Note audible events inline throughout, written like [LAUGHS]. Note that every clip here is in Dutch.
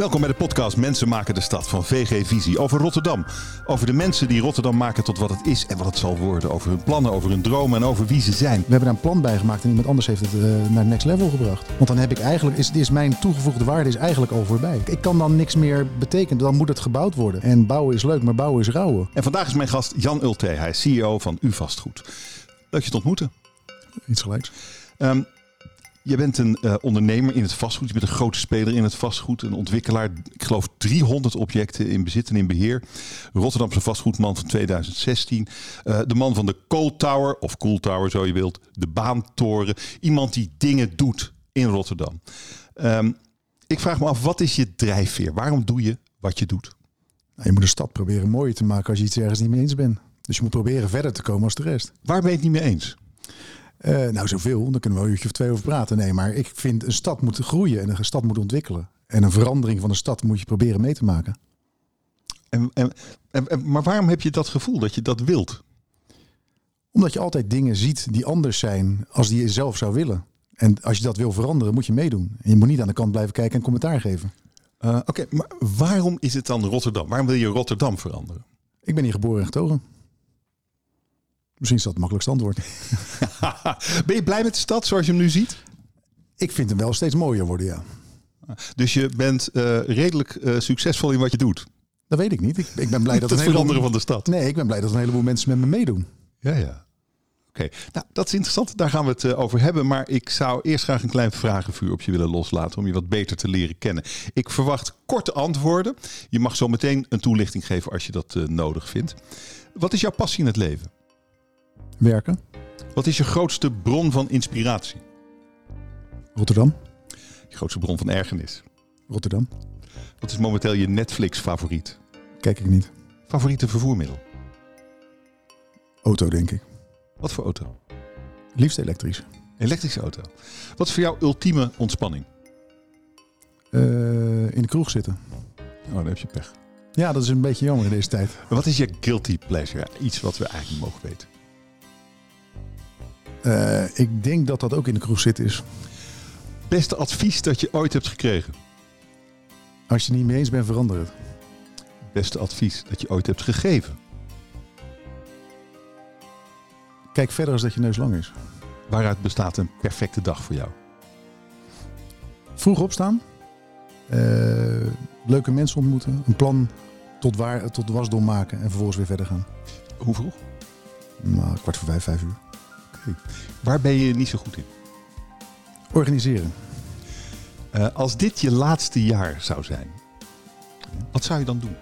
Welkom bij de podcast Mensen maken de stad van VG Visie. Over Rotterdam. Over de mensen die Rotterdam maken tot wat het is en wat het zal worden. Over hun plannen, over hun dromen en over wie ze zijn. We hebben daar een plan bij gemaakt en iemand anders heeft het eh, naar next level gebracht. Want dan heb ik eigenlijk, is, is mijn toegevoegde waarde is eigenlijk al voorbij. Ik kan dan niks meer betekenen, dan moet het gebouwd worden. En bouwen is leuk, maar bouwen is rouwen. En vandaag is mijn gast Jan Ulte. Hij is CEO van U Vastgoed. Leuk je te ontmoeten. Iets gelijks. Ehm, je bent een uh, ondernemer in het vastgoed. Je bent een grote speler in het vastgoed. Een ontwikkelaar. Ik geloof 300 objecten in bezit en in beheer. Rotterdamse vastgoedman van 2016. Uh, de man van de Coal Tower. Of Cool Tower zo je wilt. De baantoren. Iemand die dingen doet in Rotterdam. Um, ik vraag me af, wat is je drijfveer? Waarom doe je wat je doet? Nou, je moet een stad proberen mooier te maken als je iets ergens niet mee eens bent. Dus je moet proberen verder te komen als de rest. Waar ben je het niet mee eens? Uh, nou, zoveel. Daar kunnen we een uurtje of twee over praten. Nee, maar ik vind een stad moet groeien en een stad moet ontwikkelen. En een verandering van een stad moet je proberen mee te maken. En, en, en, maar waarom heb je dat gevoel dat je dat wilt? Omdat je altijd dingen ziet die anders zijn als die je zelf zou willen. En als je dat wil veranderen, moet je meedoen. En je moet niet aan de kant blijven kijken en commentaar geven. Uh, Oké, okay, maar waarom is het dan Rotterdam? Waarom wil je Rotterdam veranderen? Ik ben hier geboren en getogen. Misschien is dat het makkelijkste antwoord. [LAUGHS] ben je blij met de stad zoals je hem nu ziet? Ik vind hem wel steeds mooier worden, ja. Dus je bent uh, redelijk uh, succesvol in wat je doet? Dat weet ik niet. Ik, ik ben blij [LAUGHS] dat het een heleboel... heleboel... van de stad. Nee, ik ben blij dat een heleboel mensen met me meedoen. Ja, ja. Oké, okay. nou dat is interessant. Daar gaan we het uh, over hebben. Maar ik zou eerst graag een klein vragenvuur op je willen loslaten om je wat beter te leren kennen. Ik verwacht korte antwoorden. Je mag zo meteen een toelichting geven als je dat uh, nodig vindt. Wat is jouw passie in het leven? Werken. Wat is je grootste bron van inspiratie? Rotterdam. Je grootste bron van ergernis? Rotterdam. Wat is momenteel je Netflix-favoriet? Kijk ik niet. Favoriete vervoermiddel? Auto, denk ik. Wat voor auto? Liefst elektrisch. Elektrische auto. Wat is voor jou ultieme ontspanning? Uh, in de kroeg zitten. Oh, dan heb je pech. Ja, dat is een beetje jammer in deze tijd. Wat is je guilty pleasure? Iets wat we eigenlijk mogen weten. Uh, ik denk dat dat ook in de kroeg zitten is. Beste advies dat je ooit hebt gekregen? Als je het niet mee eens bent, verander het. Beste advies dat je ooit hebt gegeven? Kijk verder als dat je neus lang is. Waaruit bestaat een perfecte dag voor jou? Vroeg opstaan. Uh, leuke mensen ontmoeten. Een plan tot, waar, tot wasdom maken en vervolgens weer verder gaan. Hoe vroeg? Nou, kwart voor vijf, vijf uur. Okay. Waar ben je niet zo goed in? Organiseren. Uh, als dit je laatste jaar zou zijn, wat zou je dan doen?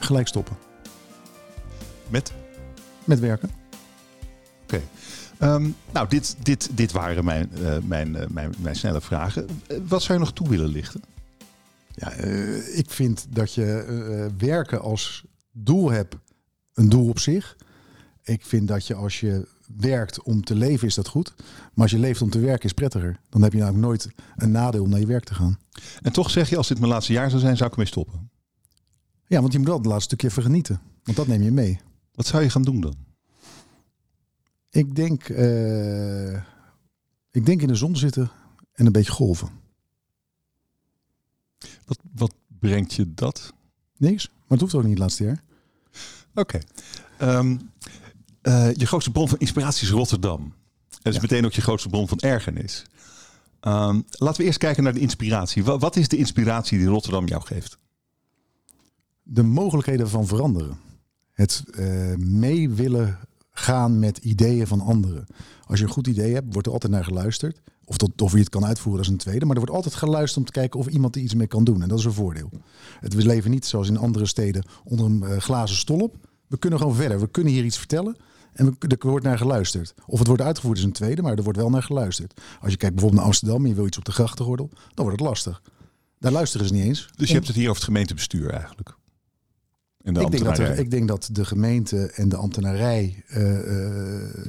Gelijk stoppen. Met? Met werken. Oké. Okay. Um, nou, dit, dit, dit waren mijn, uh, mijn, uh, mijn, mijn snelle vragen. wat zou je nog toe willen lichten? Ja, ik vind dat je werken als doel hebt, een doel op zich. Ik vind dat je als je werkt om te leven is dat goed. Maar als je leeft om te werken is prettiger. Dan heb je namelijk nooit een nadeel om naar je werk te gaan. En toch zeg je, als dit mijn laatste jaar zou zijn, zou ik ermee stoppen? Ja, want je moet wel het laatste stukje even genieten. Want dat neem je mee. Wat zou je gaan doen dan? Ik denk, uh, ik denk in de zon zitten en een beetje golven. Wat, wat brengt je dat? Niks, maar het hoeft ook niet het laatste jaar. Oké. Okay. Um, uh, je grootste bron van inspiratie is Rotterdam. En dat is ja. meteen ook je grootste bron van ergernis. Um, laten we eerst kijken naar de inspiratie. Wat, wat, is de inspiratie die Rotterdam jou geeft? De mogelijkheden van veranderen. Het uh, mee willen gaan met ideeën van anderen. Als je een goed idee hebt, wordt er altijd naar geluisterd. Of, tot, of je het kan uitvoeren als een tweede. Maar er wordt altijd geluisterd om te kijken of iemand er iets mee kan doen. En dat is een voordeel. Het, we leven niet zoals in andere steden onder een uh, glazen stolp. We kunnen gewoon verder. We kunnen hier iets vertellen. En er wordt naar geluisterd. Of het wordt uitgevoerd is een tweede, maar er wordt wel naar geluisterd. Als je kijkt bijvoorbeeld naar Amsterdam en je wil iets op de grachtengordel, dan wordt het lastig. Daar luisteren ze niet eens. Dus je hebt het hier over het gemeentebestuur eigenlijk? En de ik, denk dat er, ik denk dat de gemeente en de ambtenarij uh, uh,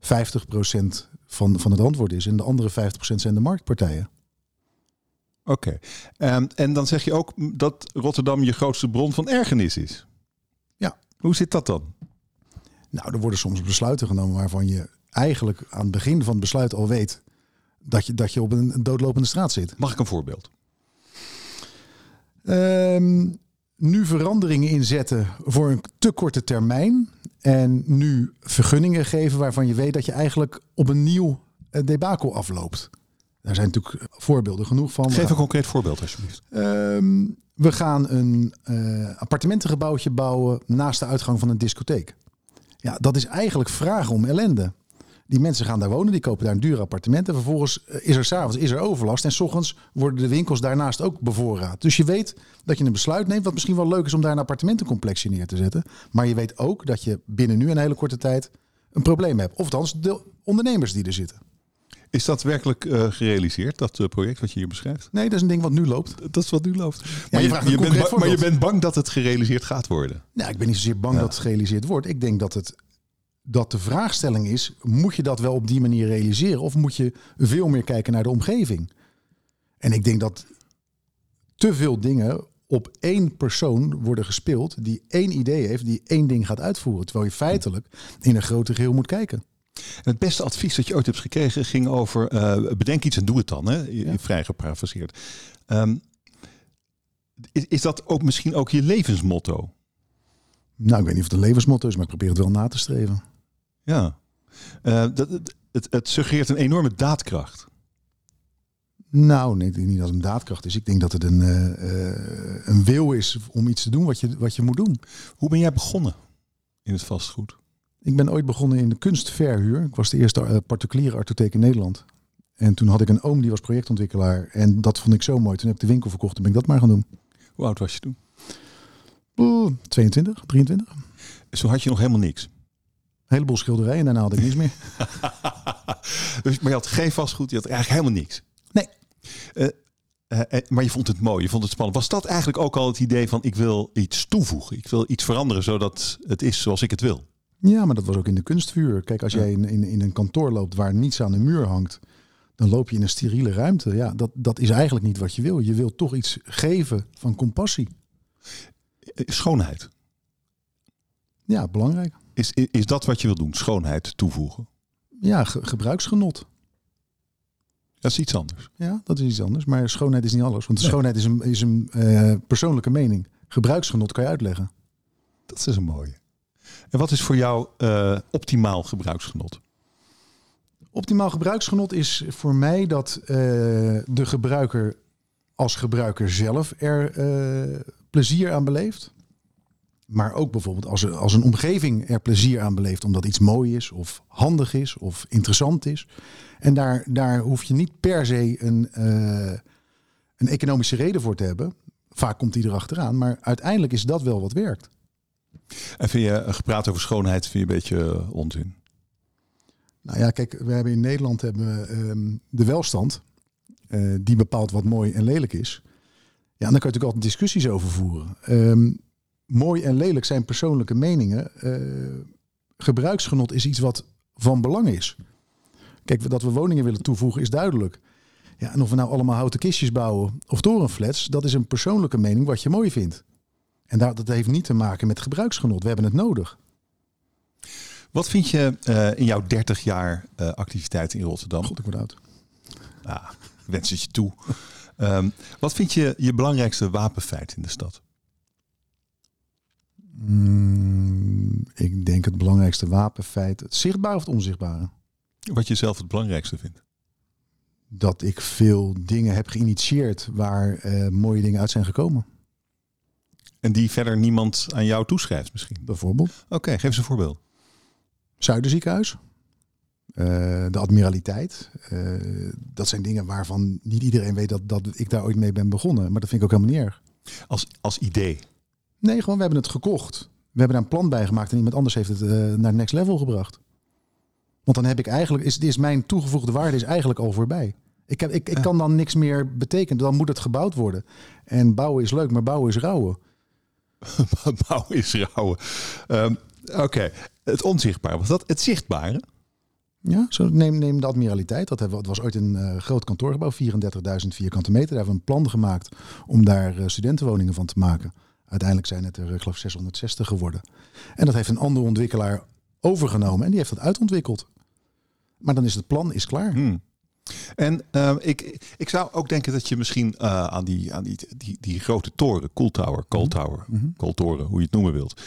50% van, van het antwoord is. En de andere 50% zijn de marktpartijen. Oké. Okay. Um, en dan zeg je ook dat Rotterdam je grootste bron van ergernis is. Ja. Hoe zit dat dan? Nou, er worden soms besluiten genomen waarvan je eigenlijk aan het begin van het besluit al weet dat je, dat je op een doodlopende straat zit. Mag ik een voorbeeld? Ehm, nu veranderingen inzetten voor een te korte termijn. En nu vergunningen geven waarvan je weet dat je eigenlijk op een nieuw eh, debakel afloopt. Daar zijn natuurlijk voorbeelden genoeg van. Geef een concreet voorbeeld alsjeblieft. Ehm, we gaan een eh, appartementengebouwtje bouwen naast de uitgang van een discotheek. Ja, dat is eigenlijk vragen om ellende. Die mensen gaan daar wonen, die kopen daar een duur appartement. En vervolgens eh, is er s'avonds is er overlast. En s ochtends worden de winkels daarnaast ook bevoorraad. Dus je weet dat je een besluit neemt, wat misschien wel leuk is om daar een appartementencomplexje neer te zetten. Maar je weet ook dat je binnen nu een hele korte tijd een probleem hebt. Of althans de ondernemers die er zitten. Is dat werkelijk uh, gerealiseerd, dat uh, project wat je hier beschrijft? Nee, dat is een ding wat nu loopt. Dat is wat nu loopt. Ja, Maar, je bent, maar je bent bang dat het gerealiseerd gaat worden. Nou, ik ben niet zozeer bang Ja. dat het gerealiseerd wordt. Ik denk dat, het, dat de vraagstelling is: moet je dat wel op die manier realiseren? Of moet je veel meer kijken naar de omgeving? En ik denk dat te veel dingen op één persoon worden gespeeld die één idee heeft, die één ding gaat uitvoeren. Terwijl je feitelijk in een groter geheel moet kijken. En het beste advies dat je ooit hebt gekregen ging over eh, bedenk iets en doe het dan. Hè? Ja. Vrij geparafraseerd. Ehm, is, is dat ook misschien ook je levensmotto? Nou, ik weet niet of het een levensmotto is, maar ik probeer het wel na te streven. Ja. Eh, dat, het, het, suggereert een enorme daadkracht. Nou, nee, ik denk niet dat het een daadkracht is. Ik denk dat het een, eh, een wil is om iets te doen wat je, wat je moet doen. Hoe ben jij begonnen in het vastgoed? Ik ben ooit begonnen in de kunstverhuur. Ik was de eerste eh, particuliere artotheek in Nederland. En toen had ik een oom die was projectontwikkelaar. En dat vond ik zo mooi. Toen heb ik de winkel verkocht en ben ik dat maar gaan doen. Hoe oud was je toen? Oeh, 22, 23. Zo had je nog helemaal niks. Een heleboel schilderijen en daarna had ik niks meer. [LAUGHS] Dus, maar je had geen vastgoed, je had eigenlijk helemaal niks. Nee. Eh, eh, maar je vond het mooi, je vond het spannend. Was dat eigenlijk ook al het idee van ik wil iets toevoegen? Ik wil iets veranderen zodat het is zoals ik het wil? Ja, maar dat was ook in de kunstvuur. Kijk, als Ja. jij in, in, in een kantoor loopt waar niets aan de muur hangt, dan loop je in een steriele ruimte. Ja, dat, dat is eigenlijk niet wat je wil. Je wil toch iets geven van compassie. Schoonheid. Ja, belangrijk. Is, is, is dat wat je wil doen? Schoonheid toevoegen? Ja, ge- gebruiksgenot. Dat is iets anders. Ja, dat is iets anders. Maar schoonheid is niet alles. Want de Nee. schoonheid is een, is een eh, persoonlijke mening. Gebruiksgenot kan je uitleggen. Dat is een mooie. En wat is voor jou eh, optimaal gebruiksgenot? Optimaal gebruiksgenot is voor mij dat eh, de gebruiker als gebruiker zelf er eh, plezier aan beleeft. Maar ook bijvoorbeeld als, als een omgeving er plezier aan beleeft omdat iets mooi is of handig is of interessant is. En daar, daar hoef je niet per se een, een economische reden voor te hebben. Vaak komt die erachteraan, maar uiteindelijk is dat wel wat werkt. En vind je eh, gepraat over schoonheid vind een beetje eh, onzin? Nou ja, kijk, we hebben in Nederland hebben we, ehm, de welstand. eh, die bepaalt wat mooi en lelijk is. Ja, en daar kan je natuurlijk altijd discussies over voeren. Ehm, mooi en lelijk zijn persoonlijke meningen. Gebruiksgenot is iets wat van belang is. Kijk, dat we woningen willen toevoegen is duidelijk. Ja, en of we nou allemaal houten kistjes bouwen of torenflats, dat is een persoonlijke mening wat je mooi vindt. En dat, dat heeft niet te maken met gebruiksgenot. We hebben het nodig. Wat vind je eh, in jouw 30 jaar eh, activiteit in Rotterdam? God, ik word oud. Ah, wens het je toe. Ehm, wat vind je je belangrijkste wapenfeit in de stad? Mm, ik denk het belangrijkste wapenfeit, het zichtbare of het onzichtbare. Wat je zelf het belangrijkste vindt? Dat ik veel dingen heb geïnitieerd waar eh, mooie dingen uit zijn gekomen. En die verder niemand aan jou toeschrijft misschien? Bijvoorbeeld Oké, geef eens een voorbeeld. Zuiderziekenhuis, eh, de admiraliteit. Eh, dat zijn dingen waarvan niet iedereen weet dat, dat ik daar ooit mee ben begonnen. Maar dat vind ik ook helemaal niet erg. Als, als idee. Nee, gewoon we hebben het gekocht. We hebben daar een plan bij gemaakt en iemand anders heeft het eh, naar het next level gebracht. Want dan heb ik eigenlijk, is, is mijn toegevoegde waarde is eigenlijk al voorbij. Ik, heb, ik, ik kan dan niks meer betekenen. Dan moet het gebouwd worden. En bouwen is leuk, maar bouwen is rouwen. Bouwen is rouwen. Oké, het onzichtbare. Was dat het zichtbare? Ja, zo neem, neem de admiraliteit. Dat hebben we, het was ooit een eh, groot kantoorgebouw, 34.000 vierkante meter. Daar hebben we een plan gemaakt om daar eh, studentenwoningen van te maken. Uiteindelijk zijn het er, eh, ik geloof 660 geworden. En dat heeft een andere ontwikkelaar overgenomen en die heeft dat uitontwikkeld. Maar dan is het plan is klaar. Hmm. En uh, ik, ik zou ook denken dat je misschien uh, aan, die, aan die, die, die grote toren, Cool Tower, Cold Tower, mm -hmm. Hoe je het noemen wilt.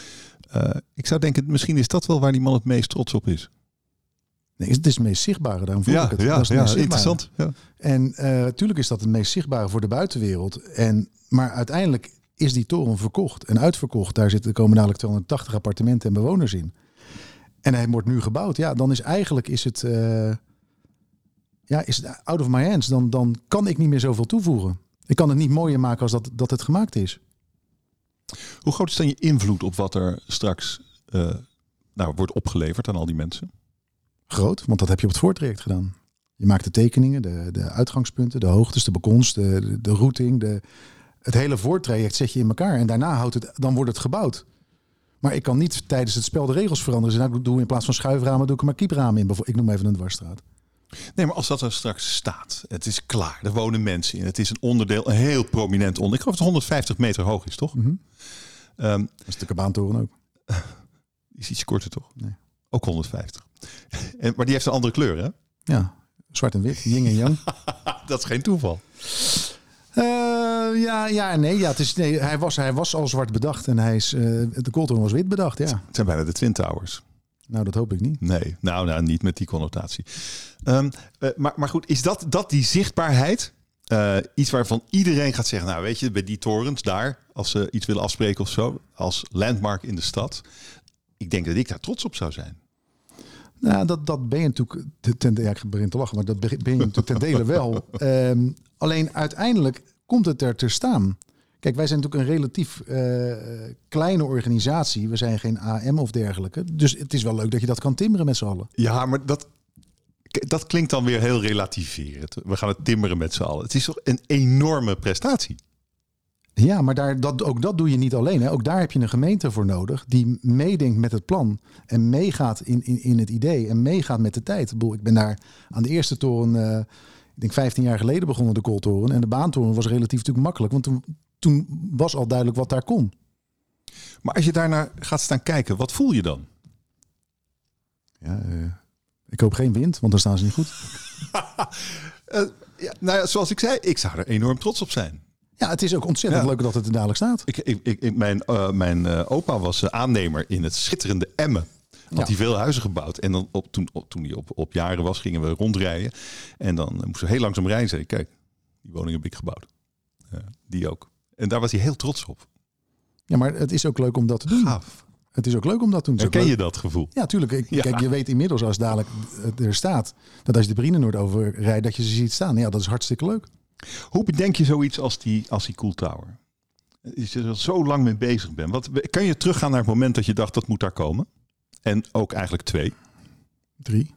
Uh, ik zou denken, misschien is dat wel waar die man het meest trots op is. Nee, het is het meest zichtbare, daarom voel ja, ik het. Ja, dat is het ja meest interessant. Ja. En natuurlijk is dat het meest zichtbare voor de buitenwereld. En, maar uiteindelijk is die toren verkocht en uitverkocht. Daar zitten komen dadelijk 280 appartementen en bewoners in. En hij wordt nu gebouwd. Ja, dan is eigenlijk is het, ja, is het out of my hands. Dan, dan kan ik niet meer zoveel toevoegen. Ik kan het niet mooier maken als dat, dat het gemaakt is. Hoe groot is dan je invloed op wat er straks uh, nou, wordt opgeleverd aan al die mensen? Groot, want dat heb je op het voortraject gedaan. Je maakt de tekeningen, de, de uitgangspunten, de hoogtes, de balkons, de, de, de routing. De, het hele voortraject zet je in elkaar. En daarna houdt het, dan wordt het gebouwd. Maar ik kan niet tijdens het spel de regels veranderen. Dus nou, doe in plaats van schuiframen, doe ik er maar kiepramen in. Ik noem even een dwarsstraat. Nee, maar als dat er straks staat, het is klaar, er wonen mensen in, het is een onderdeel, een heel prominent onderdeel. Ik geloof dat het 150 meter hoog is, toch? Mm -hmm. um, dat is de kabaantoren ook. [LAUGHS] is iets korter, toch? Nee. Ook 150. [LAUGHS] En, maar die heeft een andere kleur, hè? Ja, zwart en wit, yin en yang. [LAUGHS] dat is geen toeval. Uh, ja, ja nee. Ja, het is, nee hij, was, hij was al zwart bedacht en hij is, uh, de Colton was wit bedacht, ja. Het zijn bijna de Twin Towers. Nou, dat hoop ik niet. Nee, nou, nou niet met die connotatie. Um, uh, maar, maar goed, is dat, dat die zichtbaarheid? Uh, iets waarvan iedereen gaat zeggen, nou weet je, bij die torens daar, als ze iets willen afspreken of zo, als landmark in de stad. Ik denk dat ik daar trots op zou zijn. Nou, dat, dat ben je natuurlijk, ten, ja, ik begin te lachen, maar dat ben je natuurlijk ten dele wel. Um, [LAUGHS] alleen uiteindelijk komt het er te staan. Kijk, wij zijn natuurlijk een relatief uh, kleine organisatie. We zijn geen AM of dergelijke. Dus het is wel leuk dat je dat kan timmeren met z'n allen. Ja, maar dat, dat klinkt dan weer heel relativerend. We gaan het timmeren met z'n allen. Het is toch een enorme prestatie. Ja, maar daar, dat, ook dat doe je niet alleen. Hè. Ook daar heb je een gemeente voor nodig die meedenkt met het plan. En meegaat in, in, in het idee. En meegaat met de tijd. Ik ben daar aan de eerste toren, uh, ik denk 15 jaar geleden begonnen de kooltoren. En de baantoren was relatief natuurlijk makkelijk. Want toen, toen was al duidelijk wat daar kon. Maar als je daarnaar gaat staan kijken, wat voel je dan? Ja, uh, ik hoop geen wind, want dan staan ze niet goed. uh, [LAUGHS] ja, nou ja, zoals ik zei, ik zou er enorm trots op zijn. Ja, het is ook ontzettend ja. leuk dat het er dadelijk staat. Ik, ik, ik, mijn uh, mijn opa was aannemer in het schitterende Emmen. Had ja. hij veel huizen gebouwd. En dan op, toen, op, toen hij op, op jaren was, gingen we rondrijden. En dan moesten we heel langzaam rijden. Zei kijk, die woning heb ik gebouwd. die ook. En daar was hij heel trots op. Ja, maar het is ook leuk om dat te doen. Gaaf. Het is ook leuk om dat te doen. Herken je dat gevoel? Ja, tuurlijk. Ik, ja. Kijk, je weet inmiddels als dadelijk er staat... dat als je de Brienenoord over rijdt, dat je ze ziet staan. Ja, dat is hartstikke leuk. Hoe bedenk je zoiets als die, als die Cool Tower? Als je er zo lang mee bezig bent. Wat, kan je teruggaan naar het moment dat je dacht dat moet daar komen? En ook eigenlijk twee? Drie.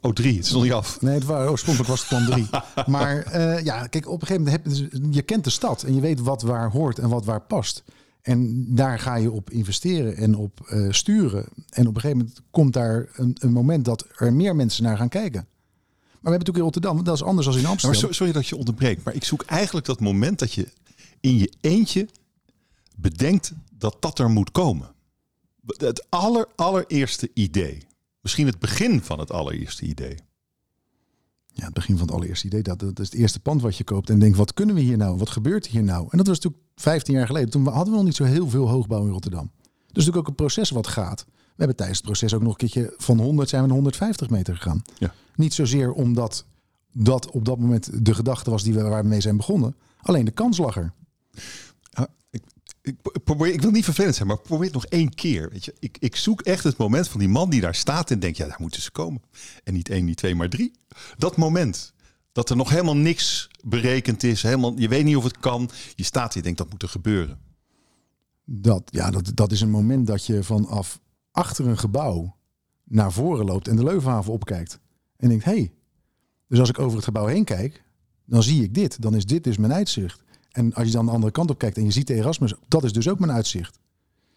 Oh, drie. Het is nog niet af. Nee, het was, oorspronkelijk was het plan drie. [LAUGHS] maar uh, ja, kijk, op een gegeven moment heb je, je kent de stad en je weet wat waar hoort en wat waar past. En daar ga je op investeren en op uh, sturen. En op een gegeven moment komt daar een, een moment dat er meer mensen naar gaan kijken. Maar we hebben natuurlijk in Rotterdam, dat is anders dan in Amsterdam. Maar sorry dat je onderbreekt, maar ik zoek eigenlijk dat moment dat je in je eentje bedenkt dat dat er moet komen. Het aller, allereerste idee. Misschien het begin van het allereerste idee. Ja, het begin van het allereerste idee. Dat, dat is het eerste pand wat je koopt. En denkt, wat kunnen we hier nou? Wat gebeurt hier nou? En dat was natuurlijk 15 jaar geleden. Toen hadden we nog niet zo heel veel hoogbouw in Rotterdam. Dus natuurlijk ook een proces wat gaat. We hebben tijdens het proces ook nog een keertje van 100 zijn we naar 150 meter gegaan. Ja. Niet zozeer omdat dat op dat moment de gedachte was die we, waar we mee zijn begonnen. Alleen de kans lag er. Ik, probeer, ik wil niet vervelend zijn, maar probeer het nog één keer. Weet je. Ik, ik zoek echt het moment van die man die daar staat en denkt, ja, daar moeten ze komen. En niet één, niet twee, maar drie. Dat moment. Dat er nog helemaal niks berekend is. Helemaal, je weet niet of het kan. Je staat hier en denkt, dat moet er gebeuren. Dat, ja, dat, dat is een moment dat je vanaf achter een gebouw naar voren loopt en de Leuvenhaven opkijkt. En denkt, hé, hey, dus als ik over het gebouw heen kijk, dan zie ik dit. Dan is dit dus mijn uitzicht. En als je dan de andere kant op kijkt en je ziet de Erasmus, dat is dus ook mijn uitzicht.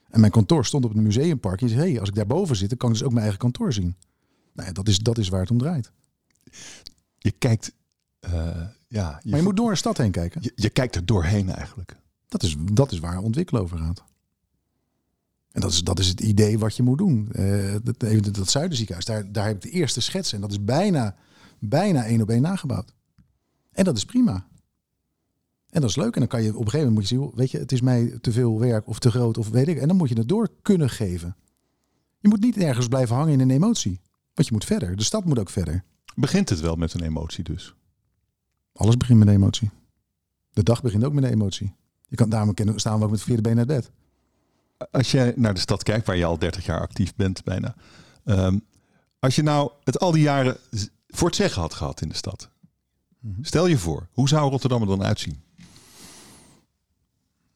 En mijn kantoor stond op het museumpark. En je zegt, hé, hey, als ik daarboven zit, dan kan ik dus ook mijn eigen kantoor zien. Nou ja, dat is, dat is waar het om draait. Je kijkt, uh, ja. Je maar je moet door een stad heen kijken. Je, je kijkt er doorheen eigenlijk. Dat is, dat is waar ontwikkelen over gaat. En dat is, dat is het idee wat je moet doen. Uh, dat, even dat Zuiderziekenhuis, daar, daar heb ik de eerste schets. En dat is bijna bijna één op één nagebouwd. En dat is prima. En dat is leuk. En dan kan je op een gegeven moment moet je zien, weet je, het is mij te veel werk of te groot of weet ik. En dan moet je het door kunnen geven. Je moet niet ergens blijven hangen in een emotie. Want je moet verder. De stad moet ook verder. Begint het wel met een emotie dus? Alles begint met een emotie. De dag begint ook met een emotie. Je kan, daarom staan we ook met vierde been uit bed. Als je naar de stad kijkt, waar je al 30 jaar actief bent bijna. Ehm, als je nou het al die jaren voor het zeggen had gehad in de stad. Mhm. Stel je voor, hoe zou Rotterdam er dan uitzien?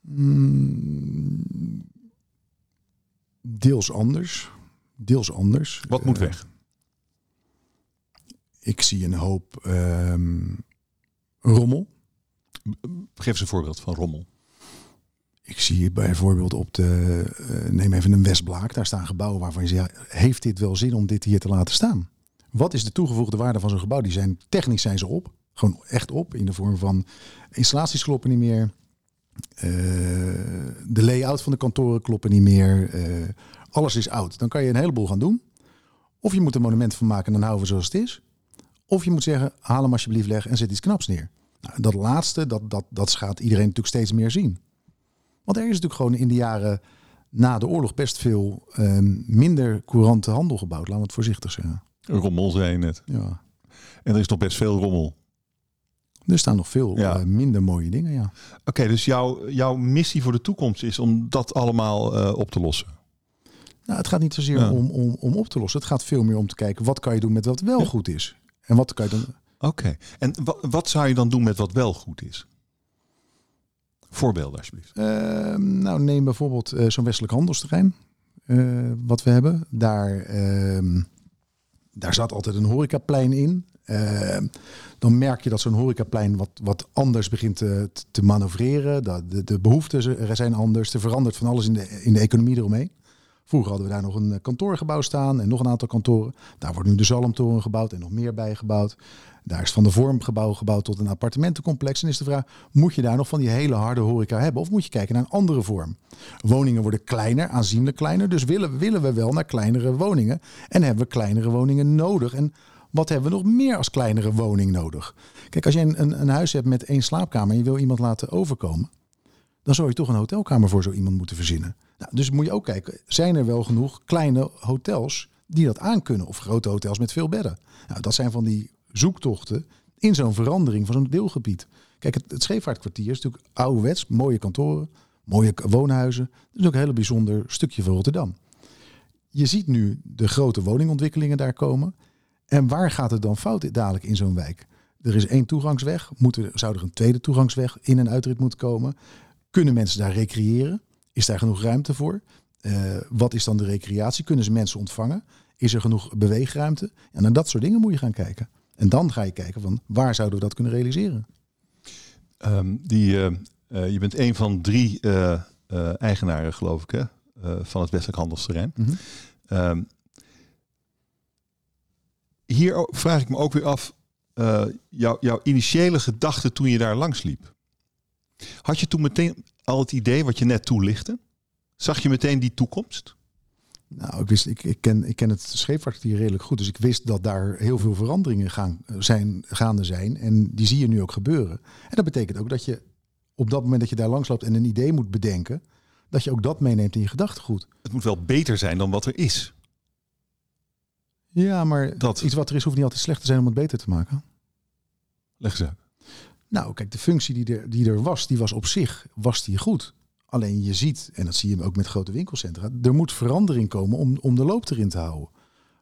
Mm, deels anders. Deels anders. Wat moet eh, weg? ik zie een hoop ehm, rommel. Geef eens een voorbeeld van rommel. Ik zie bijvoorbeeld op de, uh, neem even een Westblaak, daar staan gebouwen waarvan je zegt, heeft dit wel zin om dit hier te laten staan? Wat is de toegevoegde waarde van zo'n gebouw? Die zijn technisch zijn ze op, gewoon echt op, in de vorm van installaties kloppen niet meer, de layout van de kantoren kloppen niet meer, uh, alles is oud. Dan kan je een heleboel gaan doen. Of je moet een monument van maken en dan houden we zoals het is. Of je moet zeggen, haal hem alsjeblieft weg en zet iets knaps neer. Nou, dat laatste, dat, dat, dat gaat iedereen natuurlijk steeds meer zien. Want er is natuurlijk gewoon in de jaren na de oorlog best veel ehm, minder courante handel gebouwd. Laten we het voorzichtig zeggen. Rommel zei je net. Ja. En er is nog best veel rommel. Er staan nog veel eh, minder mooie dingen, ja. Oké, dus jouw, jouw missie voor de toekomst is om dat allemaal uh, op te lossen? Nou, het gaat niet zozeer om, om, om op te lossen. Het gaat veel meer om te kijken, wat kan je doen met wat wel goed is? En wat kan je dan... Oké, en wat zou je dan doen met wat wel goed is? Voorbeelden alsjeblieft. Uh, nou, neem bijvoorbeeld uh, zo'n westelijk handelsterrein. Wat we hebben. Daar, ehm, daar zat altijd een horecaplein in. Ehm, dan merk je dat zo'n horecaplein wat, wat anders begint te, te manoeuvreren. Dat de, de behoeften zijn anders. Er verandert van alles in de, in de economie eromheen. Vroeger hadden we daar nog een kantoorgebouw staan en nog een aantal kantoren. Daar wordt nu de Zalmtoren gebouwd en nog meer bijgebouwd. Daar is van de vormgebouw gebouwd tot een appartementencomplex. En is de vraag, moet je daar nog van die hele harde horeca hebben? Of moet je kijken naar een andere vorm? Woningen worden kleiner, aanzienlijk kleiner. Dus willen, willen we wel naar kleinere woningen. En hebben we kleinere woningen nodig. En wat hebben we nog meer als kleinere woning nodig? Kijk, als je een, een huis hebt met één slaapkamer en je wil iemand laten overkomen dan zou je toch een hotelkamer voor zo iemand moeten verzinnen. Nou, dus moet je ook kijken, zijn er wel genoeg kleine hotels die dat aankunnen? Of grote hotels met veel bedden? Nou, dat zijn van die zoektochten in zo'n verandering van zo'n deelgebied. Kijk, het, het Scheepvaartkwartier is natuurlijk ouderwets, mooie kantoren, mooie woonhuizen. Dat is ook een hele bijzonder stukje van Rotterdam. Je ziet nu de grote woningontwikkelingen daar komen. En waar gaat het dan fout dadelijk in zo'n wijk? Er is één toegangsweg. Moet er, zou er een tweede toegangsweg in en uitrit moeten komen? Kunnen mensen daar recreëren? Is daar genoeg ruimte voor? Uh, wat is dan de recreatie? Kunnen ze mensen ontvangen? Is er genoeg beweegruimte? En naar dat soort dingen moet je gaan kijken. En dan ga je kijken van waar zouden we dat kunnen realiseren? Um, die, uh, uh, je bent een van drie eigenaren, geloof ik, hè? van het Westelijk Handelsterrein. Mm -hmm. um, hier vraag ik me ook weer af, jou, jouw initiële gedachte toen je daar langs liep. Had je toen meteen al het idee wat je net toelichtte? Zag je meteen die toekomst? Nou, ik, wist, ik, ik, ken, ik ken het scheepvaartdier redelijk goed. Dus ik wist dat daar heel veel veranderingen gaan, zijn, gaande zijn. En die zie je nu ook gebeuren. En dat betekent ook dat je op dat moment dat je daar langs loopt en een idee moet bedenken, dat je ook dat meeneemt in je gedachtegoed. Het moet wel beter zijn dan wat er is. Ja, maar dat. iets wat er is hoeft niet altijd slecht te zijn om het beter te maken. Leg eens uit. Nou, kijk, de functie die er, die er was, die was op zich was die goed. Alleen je ziet, en dat zie je ook met grote winkelcentra, er moet verandering komen om, om de loop erin te houden.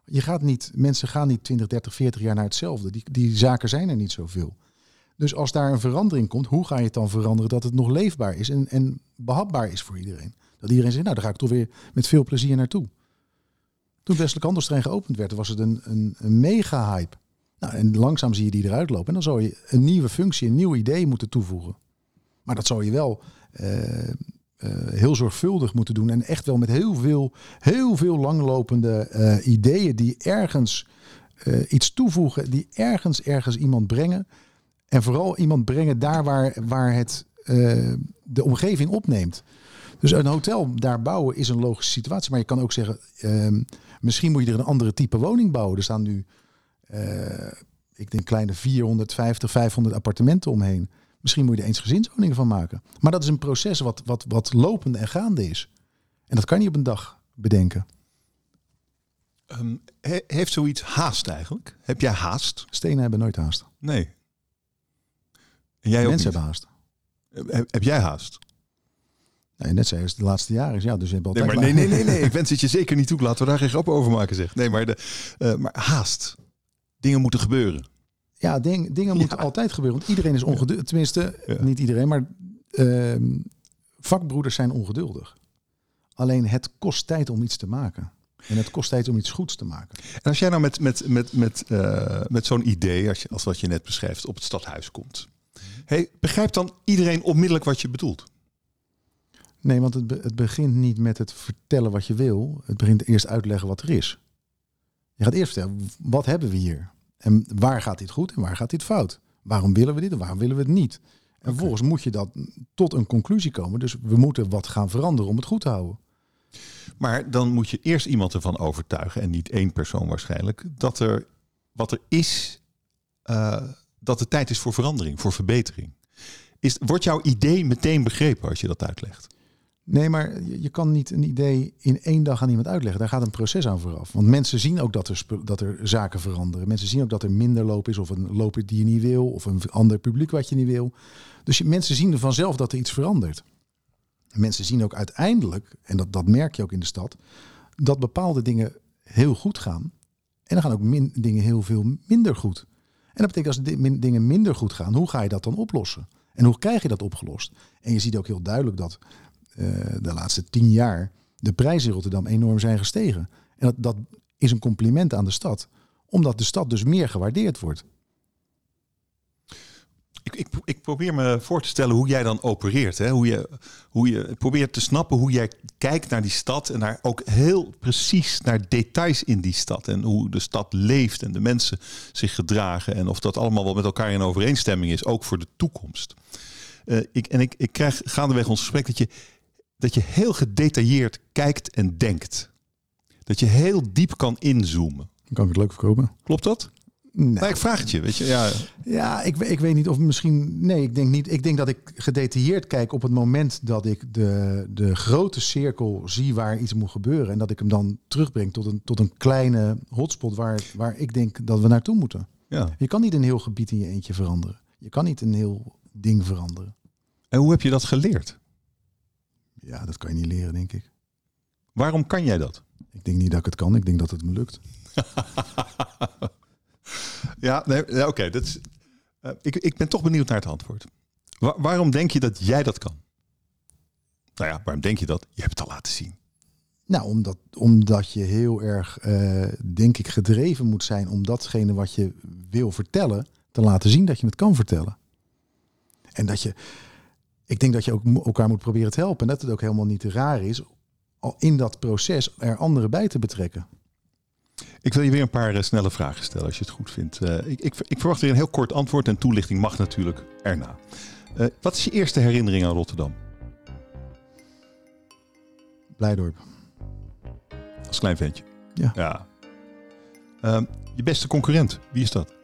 Je gaat niet, mensen gaan niet 20, 30, 40 jaar naar hetzelfde. Die, die zaken zijn er niet zoveel. Dus als daar een verandering komt, hoe ga je het dan veranderen dat het nog leefbaar is en, en behapbaar is voor iedereen? Dat iedereen zegt, nou, daar ga ik toch weer met veel plezier naartoe. Toen Westelijk Handelstrein geopend werd, was het een, een, een mega hype. Nou, en langzaam zie je die eruit lopen. En dan zou je een nieuwe functie, een nieuw idee moeten toevoegen. Maar dat zou je wel uh, uh, heel zorgvuldig moeten doen. En echt wel met heel veel, heel veel langlopende uh, ideeën die ergens iets toevoegen. Die ergens, ergens iemand brengen. En vooral iemand brengen daar waar, waar het de omgeving opneemt. Dus een hotel daar bouwen is een logische situatie. Maar je kan ook zeggen, ehm, misschien moet je er een andere type woning bouwen. Er staan nu uh, ik denk kleine 450, 500 appartementen omheen. Misschien moet je er eens gezinswoningen van maken. Maar dat is een proces wat, wat, wat lopend en gaande is. En dat kan je op een dag bedenken. Um, he, heeft zoiets haast eigenlijk? Heb jij haast? Stenen hebben nooit haast. Nee. En jij Mensen ook hebben haast. Heb, heb jij haast? Nee, net zei de laatste jaren is ja, dus je hebt altijd nee, maar nee, nee, nee, nee, [LAUGHS] ik wens het je zeker niet toe. Laten we daar geen grap over maken, zeg. Nee, maar, de, uh, maar haast. Dingen moeten gebeuren. Ja, ding, dingen moeten altijd gebeuren. Want iedereen is ongeduldig. Tenminste, ja. niet iedereen, maar uh, vakbroeders zijn ongeduldig. Alleen het kost tijd om iets te maken. En het kost tijd om iets goeds te maken. En als jij nou met, met, met, met, uh, met zo'n idee, als, je, als wat je net beschrijft, op het stadhuis komt. Hey, begrijpt dan iedereen onmiddellijk wat je bedoelt? Nee, want het, be het begint niet met het vertellen wat je wil. Het begint eerst uitleggen wat er is. Je gaat eerst vertellen, wat hebben we hier? En waar gaat dit goed en waar gaat dit fout? Waarom willen we dit en waarom willen we het niet? En okay. vervolgens moet je dat tot een conclusie komen. Dus we moeten wat gaan veranderen om het goed te houden. Maar dan moet je eerst iemand ervan overtuigen, en niet één persoon waarschijnlijk, dat er wat er is, uh, dat het tijd is voor verandering, voor verbetering. Is, wordt jouw idee meteen begrepen als je dat uitlegt? Nee, maar je kan niet een idee in één dag aan iemand uitleggen. Daar gaat een proces aan vooraf. Want mensen zien ook dat er, dat er zaken veranderen. Mensen zien ook dat er minder loop is, of een loop die je niet wil, of een ander publiek wat je niet wil. Dus mensen zien er vanzelf dat er iets verandert. Mensen zien ook uiteindelijk, en dat, dat merk je ook in de stad, dat bepaalde dingen heel goed gaan. En dan gaan ook min, dingen heel veel minder goed. En dat betekent als di dingen minder goed gaan, hoe ga je dat dan oplossen? En hoe krijg je dat opgelost? En je ziet ook heel duidelijk dat de laatste tien jaar de prijzen in Rotterdam enorm zijn gestegen. En dat, dat is een compliment aan de stad, omdat de stad dus meer gewaardeerd wordt. Ik, ik, ik, probeer me voor te stellen hoe jij dan opereert. Hè? Hoe, je, hoe je probeert te snappen hoe jij kijkt naar die stad. En naar ook heel precies naar details in die stad. En hoe de stad leeft en de mensen zich gedragen. En of dat allemaal wel met elkaar in overeenstemming is, ook voor de toekomst. Uh, ik, en ik, ik krijg gaandeweg ons gesprek dat je, dat je heel gedetailleerd kijkt en denkt. Dat je heel diep kan inzoomen. Kan ik het leuk verkopen? Klopt dat? Nee. Nou, ik vraag het je, weet je. Ja, ja ik, ik weet niet of misschien... Nee, ik denk niet. Ik denk dat ik gedetailleerd kijk op het moment dat ik de, de grote cirkel zie waar iets moet gebeuren. En dat ik hem dan terugbreng tot een, tot een kleine hotspot waar, waar ik denk dat we naartoe moeten. Ja. Je kan niet een heel gebied in je eentje veranderen. Je kan niet een heel ding veranderen. En hoe heb je dat geleerd? Ja, dat kan je niet leren, denk ik. Waarom kan jij dat? Ik denk niet dat ik het kan. Ik denk dat het me lukt. [LAUGHS] ja, nee, oké. Okay, dat is, uh, ik, ik ben toch benieuwd naar het antwoord. Wa waarom denk je dat jij dat kan? Nou ja, waarom denk je dat? Je hebt het al laten zien. Nou, omdat, omdat je heel erg, uh, denk ik, gedreven moet zijn om datgene wat je wil vertellen, te laten zien dat je het kan vertellen. En dat je, ik denk dat je ook elkaar moet proberen te helpen. En dat het ook helemaal niet raar is, al in dat proces er anderen bij te betrekken. Ik wil je weer een paar uh, snelle vragen stellen als je het goed vindt. Uh, ik, ik, ik, verwacht weer een heel kort antwoord en toelichting mag natuurlijk erna. Uh, wat is je eerste herinnering aan Rotterdam? Blijdorp. Als klein ventje? Ja. ja. Ehm, je beste concurrent, wie is dat?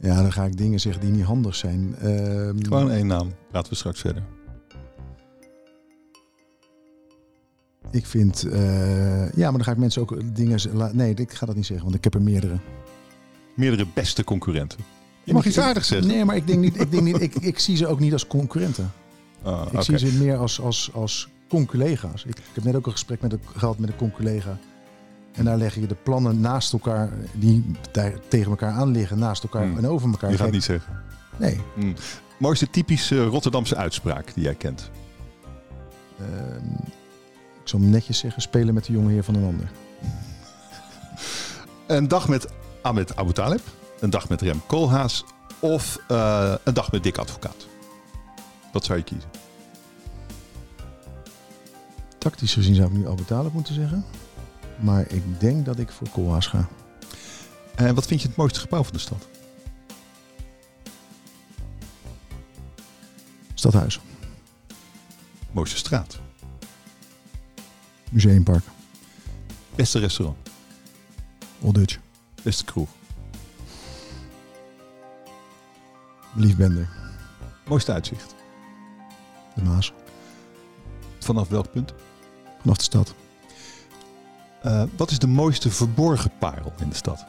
Ja, dan ga ik dingen zeggen die niet handig zijn. Um... Gewoon één naam. Praten we straks verder. Ik vind, uh, ja, maar dan ga ik mensen ook dingen. Nee, ik ga dat niet zeggen, want ik heb er meerdere. Meerdere beste concurrenten. Je mag iets aardigs zeggen. Nee, maar ik denk niet. Ik, denk niet, ik, ik zie ze ook niet als concurrenten. Ah, ik okay. zie ze meer als, als, als conculega's. Ik, ik heb net ook een gesprek met een, gehad met een conculega. En daar leg je de plannen naast elkaar, die tegen elkaar aan liggen, naast elkaar hmm. en over elkaar. Je gaat niet zeggen. Nee. Hmm. Mooiste typische Rotterdamse uitspraak die jij kent? Uh, ik zal netjes zeggen, spelen met de jonge heer van een ander. [LAUGHS] Een dag met Ahmed Abu Talib, een dag met Rem Koolhaas of uh, een dag met Dick Advocaat? Wat zou je kiezen? Tactisch gezien zou ik nu Abu Talib moeten zeggen. Maar ik denk dat ik voor Koolhaas ga. En wat vind je het mooiste gebouw van de stad? Stadhuis. Mooiste straat? Museumpark. Beste restaurant? Old Dutch. Beste kroeg? Liefbender, Mooiste uitzicht. de Maas, Vanaf welk punt? vanaf de stad. Eh, wat is de mooiste verborgen parel in de stad?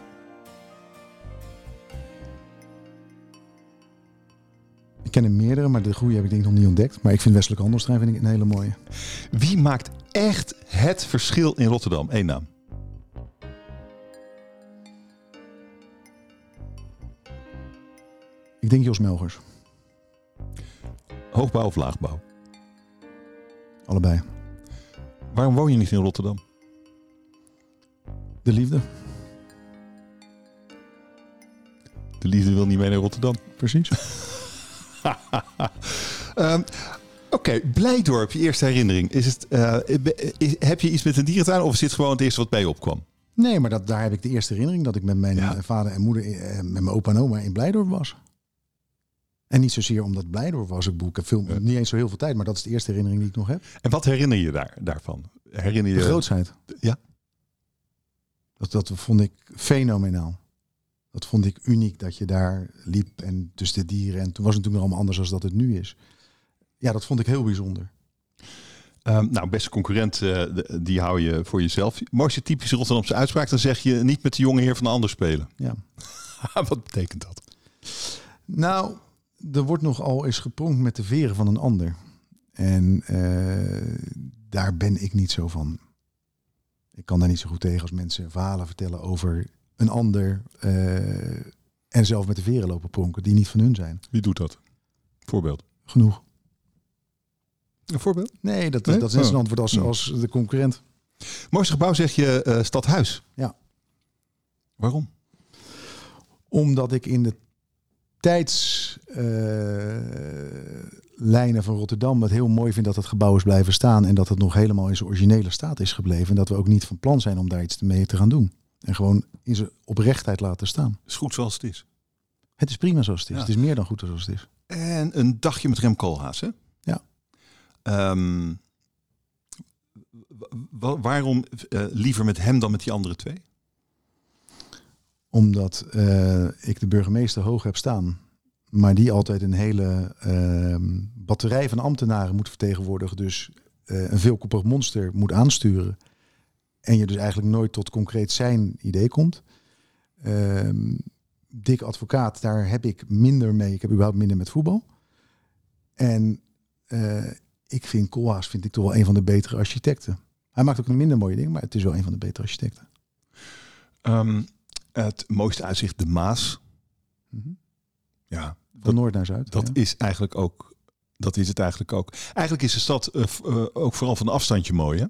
Ik ken er meerdere, maar de goede heb ik denk ik nog niet ontdekt. Maar ik vind Westelijk Handelstrein vind ik een hele mooie. Wie maakt echt het verschil in Rotterdam? Eén naam. Ik denk Jos Melgers, Hoogbouw of laagbouw? allebei. Waarom woon je niet in Rotterdam? De liefde, De liefde wil niet mee naar Rotterdam. precies. [LAUGHS] Ehm, Oké, Blijdorp, je eerste herinnering. Is het, eh, is- heb je iets met een dierentuin of is dit gewoon het eerste wat bij je opkwam? Nee, maar dat, daar heb ik de eerste herinnering dat ik met mijn Ja. eh, vader en moeder, eh, met mijn opa en oma in Blijdorp was. En niet zozeer omdat Blijdorp was. Ik, heb veel, Ja. niet eens zo heel veel tijd, maar dat is de eerste herinnering die ik nog heb. En wat herinner je daar, daarvan? Herinner je... De grootsheid. Ja. Dat, dat vond ik fenomenaal. Dat vond ik uniek dat je daar liep en tussen de dieren. En toen was het natuurlijk nog allemaal anders dan dat het nu is. Ja, dat vond ik heel bijzonder. Ehm, nou, beste concurrent, eh, die hou je voor jezelf. Mooiste typische Rotterdamse uitspraak, dan zeg je niet met de jonge heer van de ander spelen. Ja. [LAUGHS] wat betekent dat? Nou, er wordt nogal eens gepronkt met de veren van een ander. En eh, daar ben ik niet zo van. Ik kan daar niet zo goed tegen als mensen verhalen vertellen over een ander. eh, en zelf met de veren lopen pronken die niet van hun zijn. Wie doet dat? Voorbeeld. Genoeg. Een voorbeeld? Nee, dat, Nee? dat is net Oh. zo'n antwoord als, als de concurrent. Mooiste gebouw zeg je eh, Stadhuis. Ja. Waarom? Omdat ik in de tijdslijnen van Rotterdam het heel mooi vind dat het gebouw is blijven staan. En dat het nog helemaal in zijn originele staat is gebleven. En dat we ook niet van plan zijn om daar iets mee te gaan doen. En gewoon in zijn oprechtheid laten staan. Is goed zoals het is. Het is prima zoals het is. Ja. Het is meer dan goed zoals het is. En een dagje met Rem Koolhaas, hè? Ja. Ehm, wa- wa- waarom eh, liever met hem dan met die andere twee? Omdat eh, ik de burgemeester hoog heb staan. Maar die altijd een hele ehm, batterij van ambtenaren moet vertegenwoordigen. Dus eh, een veelkoppig monster moet aansturen. En je dus eigenlijk nooit tot concreet zijn idee komt. Ehm dik advocaat, daar heb ik minder mee. Ik heb überhaupt minder met voetbal. En eh, ik vind Koolhaas vind ik toch wel een van de betere architecten. Hij maakt ook een minder mooie ding, maar het is wel een van de betere architecten. Ehm, het mooiste uitzicht, de Maas. Mhm. Ja, Van noord naar zuid. dat ja. is eigenlijk ook. Dat is het eigenlijk ook. Eigenlijk is de stad eh, eh, ook vooral van afstandje mooi, hè?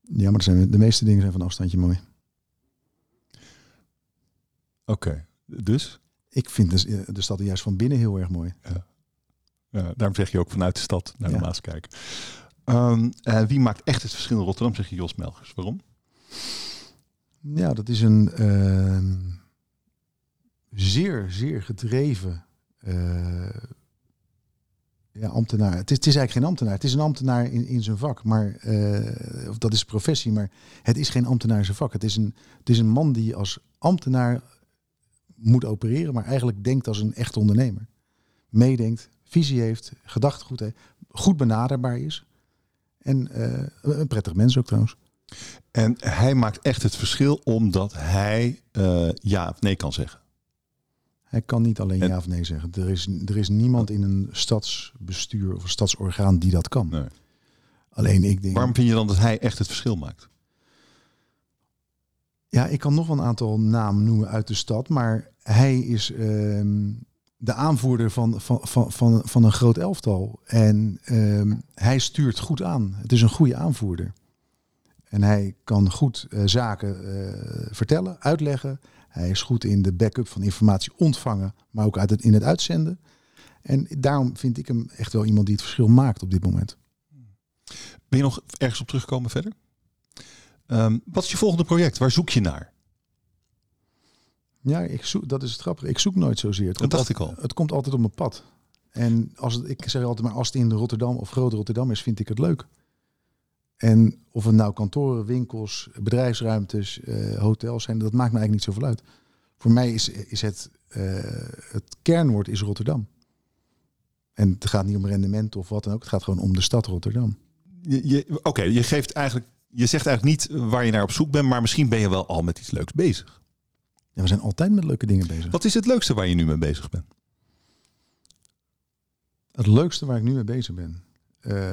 Ja, maar zijn, de meeste dingen zijn van afstandje mooi. Oké. Dus? Ik vind de, de stad juist van binnen heel erg mooi. Ja, daarom zeg je ook vanuit de stad naar de Ja. Maas kijken. Ehm, eh, wie maakt echt het verschil in Rotterdam, zeg je Jos Melgers. Waarom? Ja, dat is een ehm, zeer, zeer gedreven eh, ja, ambtenaar. Het is, het is eigenlijk geen ambtenaar. Het is een ambtenaar in, in zijn vak. Maar, eh, of dat is professie, maar het is geen ambtenaar in zijn vak. Het is, een, het is een man die als ambtenaar moet opereren, maar eigenlijk denkt als een echt ondernemer. Meedenkt, visie heeft, gedachtegoed heeft, goed benaderbaar is. En eh, een prettig mens ook trouwens. En hij maakt echt het verschil omdat hij eh, ja of nee kan zeggen. Hij kan niet alleen En- ja of nee zeggen. Er is, er is niemand in een stadsbestuur of een stadsorgaan die dat kan. Nee. Alleen ik denk... Waarom vind je dan dat hij echt het verschil maakt? Ja, ik kan nog wel een aantal namen noemen uit de stad. Maar hij is ehm, de aanvoerder van, van, van, van, van een groot elftal. En ehm, hij stuurt goed aan. Het is een goede aanvoerder. En hij kan goed eh, zaken eh, vertellen, uitleggen. Hij is goed in de backup van informatie ontvangen, maar ook uit het, in het uitzenden. En daarom vind ik hem echt wel iemand die het verschil maakt op dit moment. Ben je nog ergens op terugkomen verder? Ehm, wat is je volgende project? Waar zoek je naar? Ja, ik zoek, dat is het grappige. Ik zoek nooit zozeer. Het Dat dacht ik al. Het komt altijd op mijn pad. En als het, ik zeg altijd maar, als het in Rotterdam of groot Rotterdam is, vind ik het leuk. En of het nou kantoren, winkels, bedrijfsruimtes, eh, hotels zijn, dat maakt me eigenlijk niet zoveel uit. Voor mij is, is het, eh, het kernwoord is Rotterdam. En het gaat niet om rendement of wat dan ook. Het gaat gewoon om de stad Rotterdam. Je, je, Oké, je geeft eigenlijk, je zegt eigenlijk niet waar je naar op zoek bent, maar misschien ben je wel al met iets leuks bezig. Ja, we zijn altijd met leuke dingen bezig. Wat is het leukste waar je nu mee bezig bent? Het leukste waar ik nu mee bezig ben. Eh,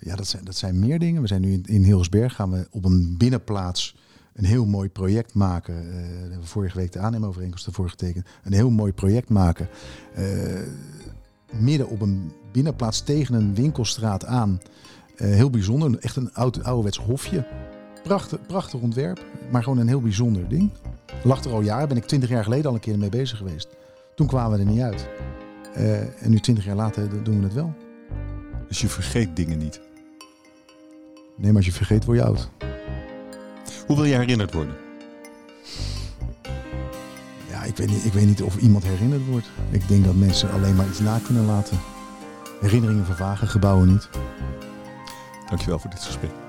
ja, dat zijn, dat zijn meer dingen. We zijn nu in, in. Gaan we op een binnenplaats een heel mooi project maken. Uh, we hebben vorige week de aannemovereenkomst ervoor getekend. Een heel mooi project maken. Uh, midden op een binnenplaats tegen een winkelstraat aan. heel bijzonder. Echt een oud, ouderwets hofje. Prachtig, prachtig ontwerp. Maar gewoon een heel bijzonder ding. Lag er al jaren. Ben ik twintig jaar geleden al een keer mee bezig geweest. Toen kwamen we er niet uit. en nu twintig jaar later doen we het wel. Dus je vergeet dingen niet. Nee, maar als je vergeet, word je oud. Hoe wil je herinnerd worden? Ja, ik weet, niet, ik weet niet of iemand herinnerd wordt. Ik denk dat mensen alleen maar iets na kunnen laten. Herinneringen vervagen, gebouwen niet. Dankjewel voor dit gesprek.